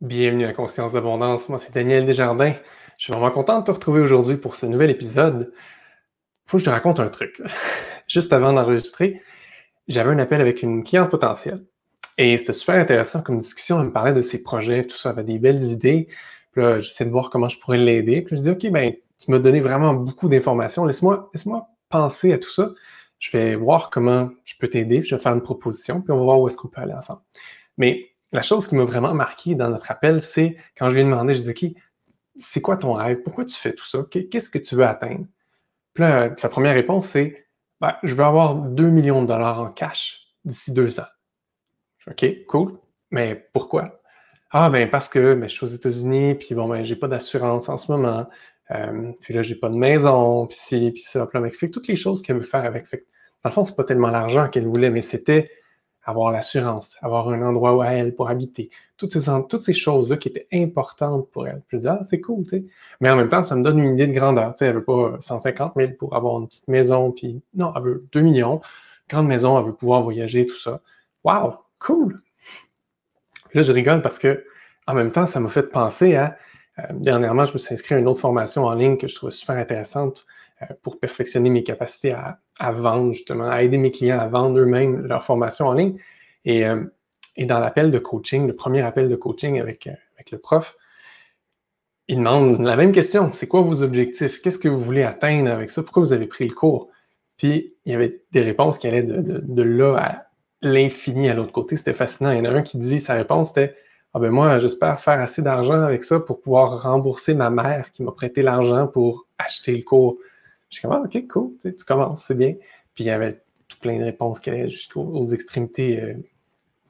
Bienvenue à Conscience d'abondance. Moi, c'est Daniel Desjardins. Je suis vraiment content de te retrouver aujourd'hui pour ce nouvel épisode. Faut que je te raconte un truc. Juste avant d'enregistrer, j'avais un appel avec une cliente potentielle. Et c'était super intéressant comme discussion. Elle me parlait de ses projets, tout ça, elle avait des belles idées. Puis là, j'essaie de voir comment je pourrais l'aider. Puis je dis, OK, ben, tu m'as donné vraiment beaucoup d'informations. Laisse-moi laisse penser à tout ça. Je vais voir comment je peux t'aider. Je vais faire une proposition, puis on va voir où est-ce qu'on peut aller ensemble. Mais la chose qui m'a vraiment marqué dans notre appel, c'est quand je lui ai demandé, je dit, OK, c'est quoi ton rêve? Pourquoi tu fais tout ça? Qu'est-ce que tu veux atteindre? Puis là, sa première réponse, c'est, ben, je veux avoir 2 millions de dollars en cash d'ici deux ans. OK, cool. Mais pourquoi? Ah, ben parce que ben, je suis aux États-Unis, puis bon, ben, j'ai pas d'assurance en ce moment. Euh, puis là, j'ai pas de maison, puis ci, puis ça. Puis là, m'explique toutes les choses qu'elle veut faire avec. Fait, dans le fond, c'est pas tellement l'argent qu'elle voulait, mais c'était avoir l'assurance, avoir un endroit où elle pour habiter, toutes ces, toutes ces choses-là qui étaient importantes pour elle. Je me ah, c'est cool, tu sais. Mais en même temps, ça me donne une idée de grandeur. Tu sais, elle veut pas 150 000 pour avoir une petite maison, puis non, elle veut 2 millions. Grande maison, elle veut pouvoir voyager, tout ça. Wow, cool! là, je rigole parce que, en même temps, ça m'a fait penser à, euh, dernièrement, je me suis inscrit à une autre formation en ligne que je trouvais super intéressante euh, pour perfectionner mes capacités à, vendre, justement, à aider mes clients à vendre eux-mêmes leur formation en ligne. Et, euh, dans l'appel de coaching, le premier appel de coaching avec, le prof, il demande la même question. C'est quoi vos objectifs? Qu'est-ce que vous voulez atteindre avec ça? Pourquoi vous avez pris le cours? Puis, il y avait des réponses qui allaient de, là à l'infini à l'autre côté. C'était fascinant. Il y en a un qui dit, sa réponse, c'était Ah ben moi, j'espère faire assez d'argent avec ça pour pouvoir rembourser ma mère qui m'a prêté l'argent pour acheter le cours. Je suis comme, ah, OK, cool, tu, commences, c'est bien. Puis il y avait tout plein de réponses qui allaient jusqu'aux extrémités, euh,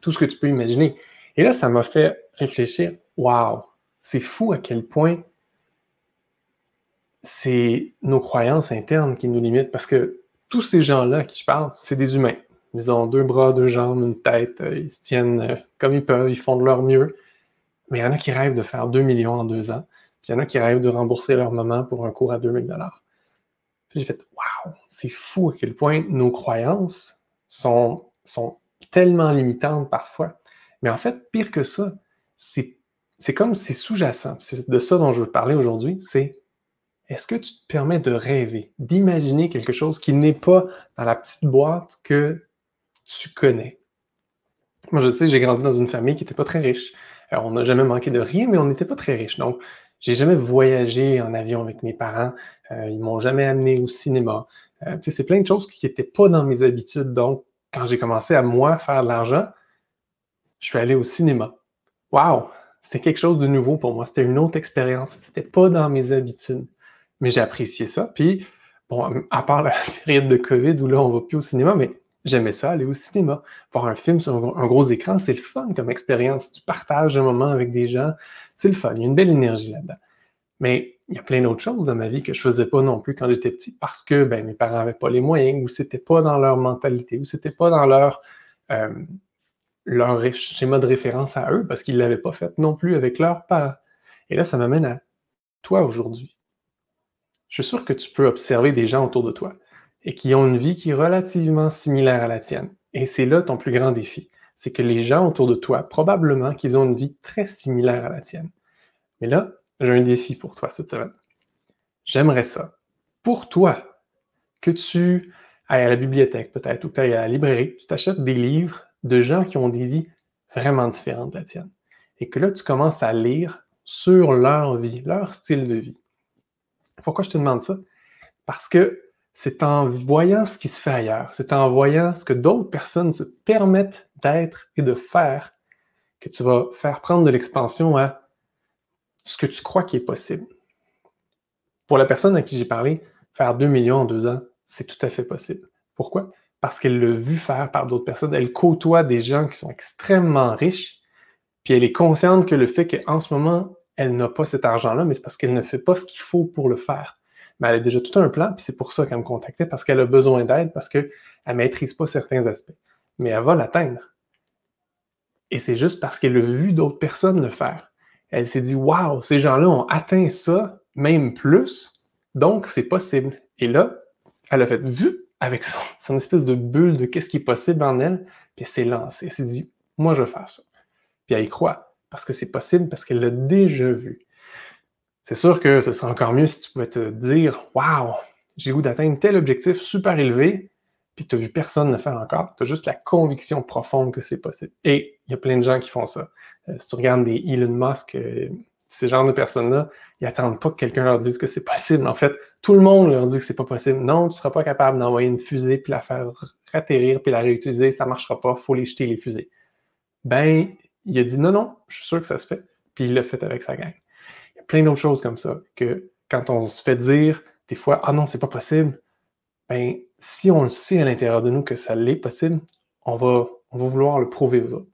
tout ce que tu peux imaginer. Et là, ça m'a fait réfléchir, waouh, c'est fou à quel point c'est nos croyances internes qui nous limitent parce que tous ces gens-là qui je parle, c'est des humains. Ils ont deux bras, deux jambes, une tête, euh, ils se tiennent euh, comme ils peuvent, ils font de leur mieux. Mais il y en a qui rêvent de faire 2 millions en deux ans, puis il y en a qui rêvent de rembourser leur maman pour un cours à 2000 dollars. Puis j'ai fait Waouh, c'est fou à quel point nos croyances sont, sont tellement limitantes parfois. Mais en fait, pire que ça, c'est, comme c'est sous-jacent. C'est de ça dont je veux parler aujourd'hui. C'est est-ce que tu te permets de rêver, d'imaginer quelque chose qui n'est pas dans la petite boîte que tu connais? Moi, je sais, j'ai grandi dans une famille qui n'était pas très riche. On n'a jamais manqué de rien, mais on n'était pas très riche. Donc, j'ai jamais voyagé en avion avec mes parents. Euh, ils m'ont jamais amené au cinéma. Euh, c'est plein de choses qui n'étaient pas dans mes habitudes. Donc, quand j'ai commencé à moi faire de l'argent, je suis allé au cinéma. Waouh! C'était quelque chose de nouveau pour moi. C'était une autre expérience. C'était pas dans mes habitudes. Mais j'ai apprécié ça. Puis, bon, à part la période de COVID où là, on va plus au cinéma, mais j'aimais ça, aller au cinéma. Voir un film sur un gros écran, c'est le fun comme expérience. Tu partages un moment avec des gens. C'est le fun. Il y a une belle énergie là-dedans. Mais il y a plein d'autres choses dans ma vie que je faisais pas non plus quand j'étais petit parce que ben, mes parents n'avaient pas les moyens ou c'était pas dans leur mentalité ou c'était pas dans leur, euh, schéma de référence à eux parce qu'ils l'avaient pas fait non plus avec leurs parents. Et là, ça m'amène à toi aujourd'hui. Je suis sûr que tu peux observer des gens autour de toi et qui ont une vie qui est relativement similaire à la tienne. Et c'est là ton plus grand défi. C'est que les gens autour de toi, probablement qu'ils ont une vie très similaire à la tienne. Mais là, j'ai un défi pour toi cette semaine. J'aimerais ça, pour toi, que tu ailles à la bibliothèque peut-être ou que tu ailles à la librairie, tu t'achètes des livres de gens qui ont des vies vraiment différentes de la tienne. Et que là, tu commences à lire sur leur vie, leur style de vie. Pourquoi je te demande ça? Parce que c'est en voyant ce qui se fait ailleurs, c'est en voyant ce que d'autres personnes se permettent d'être et de faire que tu vas faire prendre de l'expansion à ce que tu crois qui est possible. Pour la personne à qui j'ai parlé, faire 2 millions en deux ans, c'est tout à fait possible. Pourquoi? Parce qu'elle l'a vu faire par d'autres personnes. Elle côtoie des gens qui sont extrêmement riches, puis elle est consciente que le fait qu'en ce moment, elle n'a pas cet argent-là, mais c'est parce qu'elle ne fait pas ce qu'il faut pour le faire. Mais elle a déjà tout un plan, puis c'est pour ça qu'elle me contactait, parce qu'elle a besoin d'aide, parce qu'elle ne maîtrise pas certains aspects. Mais elle va l'atteindre. Et c'est juste parce qu'elle a vu d'autres personnes le faire. Elle s'est dit, waouh, ces gens-là ont atteint ça, même plus, donc c'est possible. Et là, elle a fait vu avec son, son espèce de bulle de qu'est-ce qui est possible en elle, puis elle s'est lancée. Elle s'est dit, moi, je vais faire ça. Puis elle y croit, parce que c'est possible, parce qu'elle l'a déjà vu. C'est sûr que ce serait encore mieux si tu pouvais te dire, waouh, j'ai goût d'atteindre tel objectif super élevé, puis tu n'as vu personne le faire encore. Tu as juste la conviction profonde que c'est possible. Et il y a plein de gens qui font ça. Euh, si tu regardes des Elon Musk, euh, ces genres de personnes-là, ils n'attendent pas que quelqu'un leur dise que c'est possible. En fait, tout le monde leur dit que c'est pas possible. Non, tu ne seras pas capable d'envoyer une fusée puis la faire atterrir puis la réutiliser, ça ne marchera pas, il faut les jeter les fusées. Ben, il a dit non, non, je suis sûr que ça se fait. Puis il l'a fait avec sa gang. Plein d'autres choses comme ça que quand on se fait dire des fois, ah non, c'est pas possible, ben, si on le sait à l'intérieur de nous que ça l'est possible, on va, on va vouloir le prouver aux autres.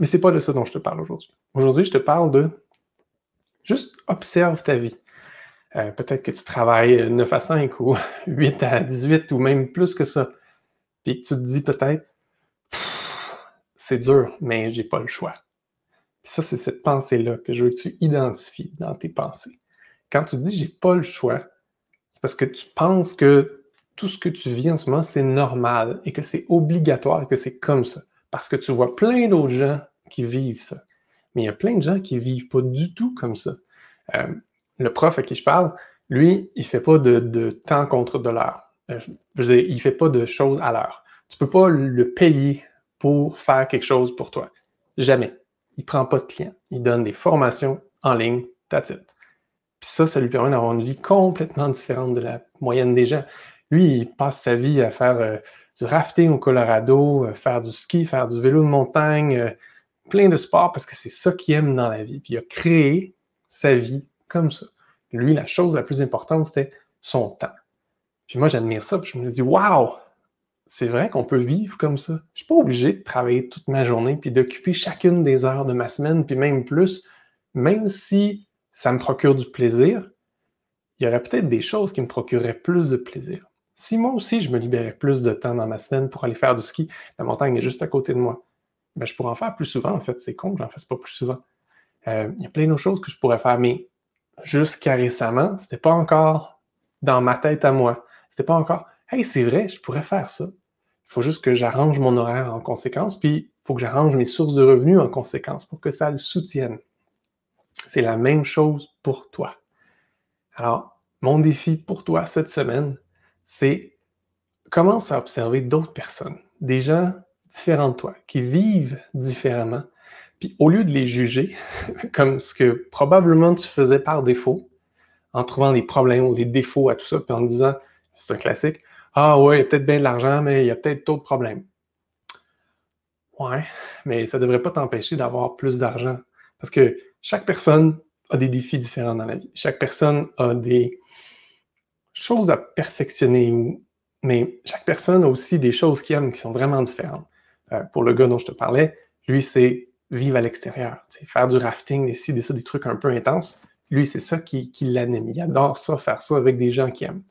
Mais c'est pas de ça dont je te parle aujourd'hui. Aujourd'hui, je te parle de Juste observe ta vie. Euh, peut-être que tu travailles 9 à 5 ou 8 à 18 ou même plus que ça. Puis tu te dis peut-être, c'est dur, mais j'ai pas le choix. Ça, c'est cette pensée-là que je veux que tu identifies dans tes pensées. Quand tu dis j'ai pas le choix, c'est parce que tu penses que tout ce que tu vis en ce moment, c'est normal et que c'est obligatoire et que c'est comme ça. Parce que tu vois plein d'autres gens qui vivent ça. Mais il y a plein de gens qui vivent pas du tout comme ça. Euh, le prof à qui je parle, lui, il fait pas de, temps contre de l'heure. Euh, je veux dire, il fait pas de choses à l'heure. Tu peux pas le payer pour faire quelque chose pour toi. Jamais. Il ne prend pas de clients. Il donne des formations en ligne, that's it. Puis ça, ça lui permet d'avoir une vie complètement différente de la moyenne des gens. Lui, il passe sa vie à faire euh, du rafting au Colorado, faire du ski, faire du vélo de montagne, plein de sports parce que c'est ça qu'il aime dans la vie. Puis il a créé sa vie comme ça. Lui, la chose la plus importante, c'était son temps. Puis moi, j'admire ça, puis je me dis, waouh, c'est vrai qu'on peut vivre comme ça. Je ne suis pas obligé de travailler toute ma journée, puis d'occuper chacune des heures de ma semaine, puis même plus, même si ça me procure du plaisir, il y aurait peut-être des choses qui me procureraient plus de plaisir. Si moi aussi, je me libérais plus de temps dans ma semaine pour aller faire du ski, la montagne est juste à côté de moi. Ben, je pourrais en faire plus souvent, en fait. C'est con que j'en fasse pas plus souvent. Euh, il y a plein d'autres choses que je pourrais faire, mais jusqu'à récemment, c'était pas encore dans ma tête à moi. C'était pas encore, hey, c'est vrai, je pourrais faire ça. Il faut juste que j'arrange mon horaire en conséquence, puis il faut que j'arrange mes sources de revenus en conséquence pour que ça le soutienne. C'est la même chose pour toi. Alors, mon défi pour toi cette semaine, c'est commence à observer d'autres personnes, des gens différents de toi, qui vivent différemment. Puis au lieu de les juger, comme ce que probablement tu faisais par défaut, en trouvant des problèmes ou des défauts à tout ça, puis en disant, c'est un classique, ah ouais, il y a peut-être bien de l'argent, mais il y a peut-être d'autres problèmes. Ouais, mais ça ne devrait pas t'empêcher d'avoir plus d'argent. Parce que chaque personne a des défis différents dans la vie. Chaque personne a des choses à perfectionner, mais chaque personne a aussi des choses qu'il aime qui sont vraiment différentes. Euh, pour le gars dont je te parlais, lui, c'est vivre à l'extérieur, faire du rafting, des des trucs un peu intenses. Lui, c'est ça qui, l'anime. Il adore ça, faire ça avec des gens qui aiment.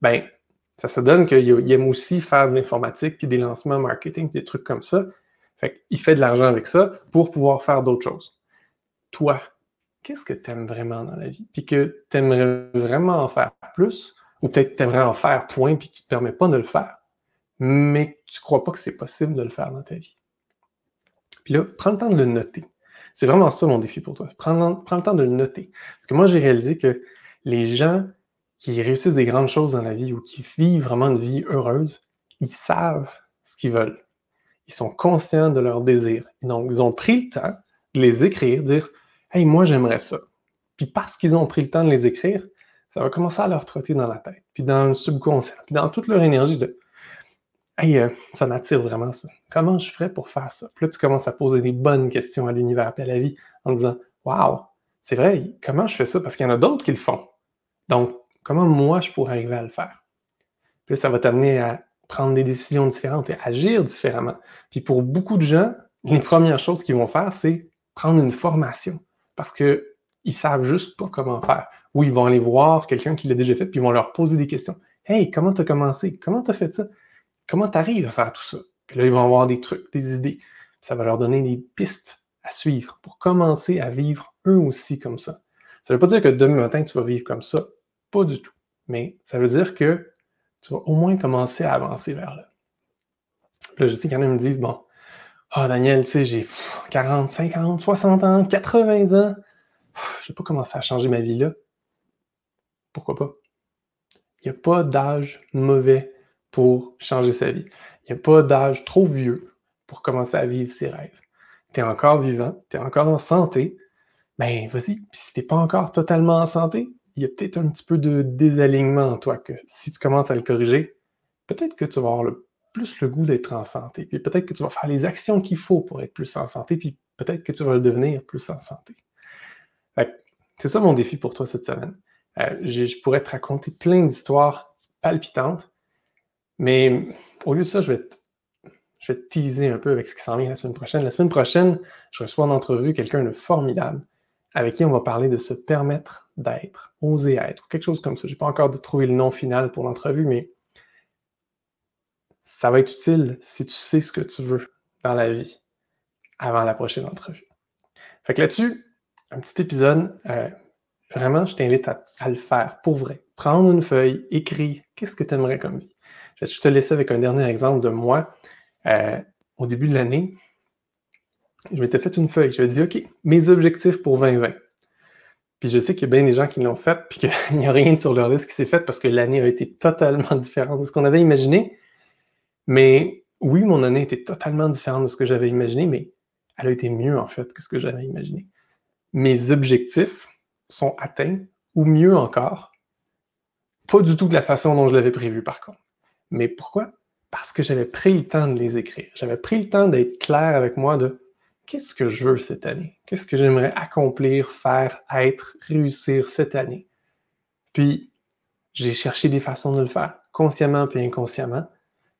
Ben, ça se donne qu'il aime aussi faire de l'informatique, puis des lancements marketing, puis des trucs comme ça. Fait il fait de l'argent avec ça pour pouvoir faire d'autres choses. Toi, qu'est-ce que tu aimes vraiment dans la vie? Puis que tu aimerais vraiment en faire plus, ou peut-être tu aimerais en faire point, puis tu ne te permets pas de le faire mais tu ne crois pas que c'est possible de le faire dans ta vie. Puis là, prends le temps de le noter. C'est vraiment ça mon défi pour toi. Prends, le temps de le noter. Parce que moi, j'ai réalisé que les gens qui réussissent des grandes choses dans la vie ou qui vivent vraiment une vie heureuse, ils savent ce qu'ils veulent. Ils sont conscients de leurs désirs. donc, ils ont pris le temps de les écrire, dire Hey, moi, j'aimerais ça. Puis parce qu'ils ont pris le temps de les écrire, ça va commencer à leur trotter dans la tête, puis dans le subconscient, puis dans toute leur énergie de Hey, euh, ça m'attire vraiment ça. Comment je ferais pour faire ça? Puis là, tu commences à poser des bonnes questions à l'univers et à la vie en disant Waouh, c'est vrai, comment je fais ça? Parce qu'il y en a d'autres qui le font. Donc, comment moi je pourrais arriver à le faire? Puis ça va t'amener à prendre des décisions différentes et agir différemment. Puis pour beaucoup de gens, les premières choses qu'ils vont faire, c'est prendre une formation parce qu'ils ne savent juste pas comment faire. Ou ils vont aller voir quelqu'un qui l'a déjà fait, puis ils vont leur poser des questions. Hey, comment tu as commencé? Comment tu as fait ça? comment tu arrives à faire tout ça? Puis là, ils vont avoir des trucs, des idées. Ça va leur donner des pistes à suivre, pour commencer à vivre eux aussi comme ça. Ça ne veut pas dire que demain matin, tu vas vivre comme ça. Pas du tout. Mais ça veut dire que tu vas au moins commencer à avancer vers là. là je sais qu'il y en a me disent, bon, ah Daniel, tu sais, j'ai 40, 50, 60 ans, 80 ans. Je n'ai pas commencé à changer ma vie là. Pourquoi pas? Il n'y a pas d'âge mauvais pour changer sa vie. Il n'y a pas d'âge trop vieux pour commencer à vivre ses rêves. Tu es encore vivant, tu es encore en santé, ben vas-y. Puis si tu n'es pas encore totalement en santé, il y a peut-être un petit peu de désalignement en toi que si tu commences à le corriger, peut-être que tu vas avoir plus le goût d'être en santé. Puis peut-être que tu vas faire les actions qu'il faut pour être plus en santé, puis peut-être que tu vas le devenir plus en santé. C'est ça mon défi pour toi cette semaine. Euh, je, pourrais te raconter plein d'histoires palpitantes, mais au lieu de ça, je vais te, je vais te teaser un peu avec ce qui s'en vient la semaine prochaine. La semaine prochaine, je reçois en entrevue quelqu'un de formidable avec qui on va parler de se permettre d'être, oser être, quelque chose comme ça. Je n'ai pas encore trouvé le nom final pour l'entrevue, mais ça va être utile si tu sais ce que tu veux dans la vie avant la prochaine entrevue. Fait que là-dessus, un petit épisode, euh, vraiment, je t'invite à, le faire pour vrai. Prendre une feuille, écris, qu'est-ce que tu aimerais comme vie? Je te laisse avec un dernier exemple de moi. Euh, au début de l'année, je m'étais fait une feuille. Je me dit, OK, mes objectifs pour 2020. Puis je sais qu'il y a bien des gens qui l'ont fait, puis qu'il n'y a rien sur leur liste qui s'est fait parce que l'année a été totalement différente de ce qu'on avait imaginé. Mais oui, mon année était totalement différente de ce que j'avais imaginé, mais elle a été mieux en fait que ce que j'avais imaginé. Mes objectifs sont atteints, ou mieux encore, pas du tout de la façon dont je l'avais prévu par contre. Mais pourquoi? Parce que j'avais pris le temps de les écrire. J'avais pris le temps d'être clair avec moi de qu'est-ce que je veux cette année? Qu'est-ce que j'aimerais accomplir, faire, être, réussir cette année? Puis, j'ai cherché des façons de le faire, consciemment puis inconsciemment.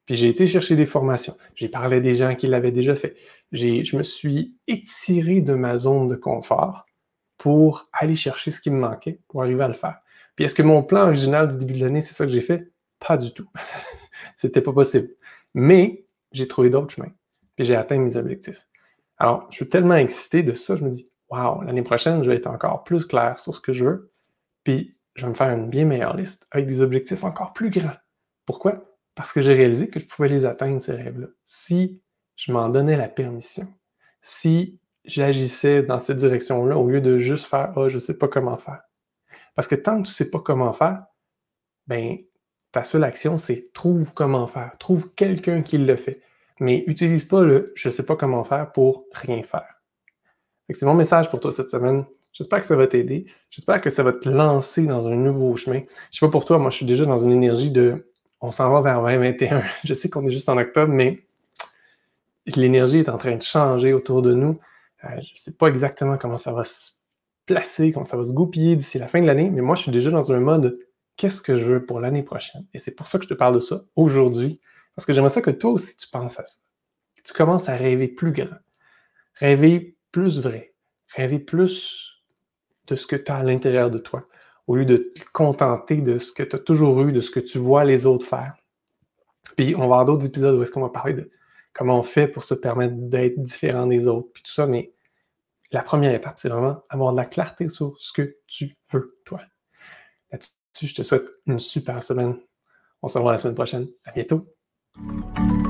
Puis j'ai été chercher des formations. J'ai parlé des gens qui l'avaient déjà fait. Je me suis étiré de ma zone de confort pour aller chercher ce qui me manquait pour arriver à le faire. Puis est-ce que mon plan original du début de l'année, c'est ça que j'ai fait? Pas du tout. C'était pas possible. Mais j'ai trouvé d'autres chemins. Puis j'ai atteint mes objectifs. Alors, je suis tellement excité de ça, je me dis, waouh, l'année prochaine, je vais être encore plus clair sur ce que je veux, puis je vais me faire une bien meilleure liste avec des objectifs encore plus grands. Pourquoi? Parce que j'ai réalisé que je pouvais les atteindre, ces rêves-là, si je m'en donnais la permission, si j'agissais dans cette direction-là au lieu de juste faire Ah, oh, je ne sais pas comment faire. Parce que tant que tu ne sais pas comment faire, ben, ta seule action, c'est trouve comment faire, trouve quelqu'un qui le fait mais utilise pas le je sais pas comment faire pour rien faire. C'est mon message pour toi cette semaine. J'espère que ça va t'aider. J'espère que ça va te lancer dans un nouveau chemin. Je sais pas pour toi, moi je suis déjà dans une énergie de on s'en va vers 2021. Je sais qu'on est juste en octobre, mais l'énergie est en train de changer autour de nous. Euh, je ne sais pas exactement comment ça va se placer, comment ça va se goupiller d'ici la fin de l'année, mais moi je suis déjà dans un mode qu'est-ce que je veux pour l'année prochaine? Et c'est pour ça que je te parle de ça aujourd'hui. Parce que j'aimerais ça que toi aussi tu penses à ça. Tu commences à rêver plus grand. Rêver plus vrai. Rêver plus de ce que tu as à l'intérieur de toi. Au lieu de te contenter de ce que tu as toujours eu, de ce que tu vois les autres faire. Puis on va avoir d'autres épisodes où est-ce qu'on va parler de comment on fait pour se permettre d'être différent des autres, puis tout ça, mais la première étape, c'est vraiment avoir de la clarté sur ce que tu veux, toi. Là-dessus, je te souhaite une super semaine. On se revoit la semaine prochaine. À bientôt. Thank you.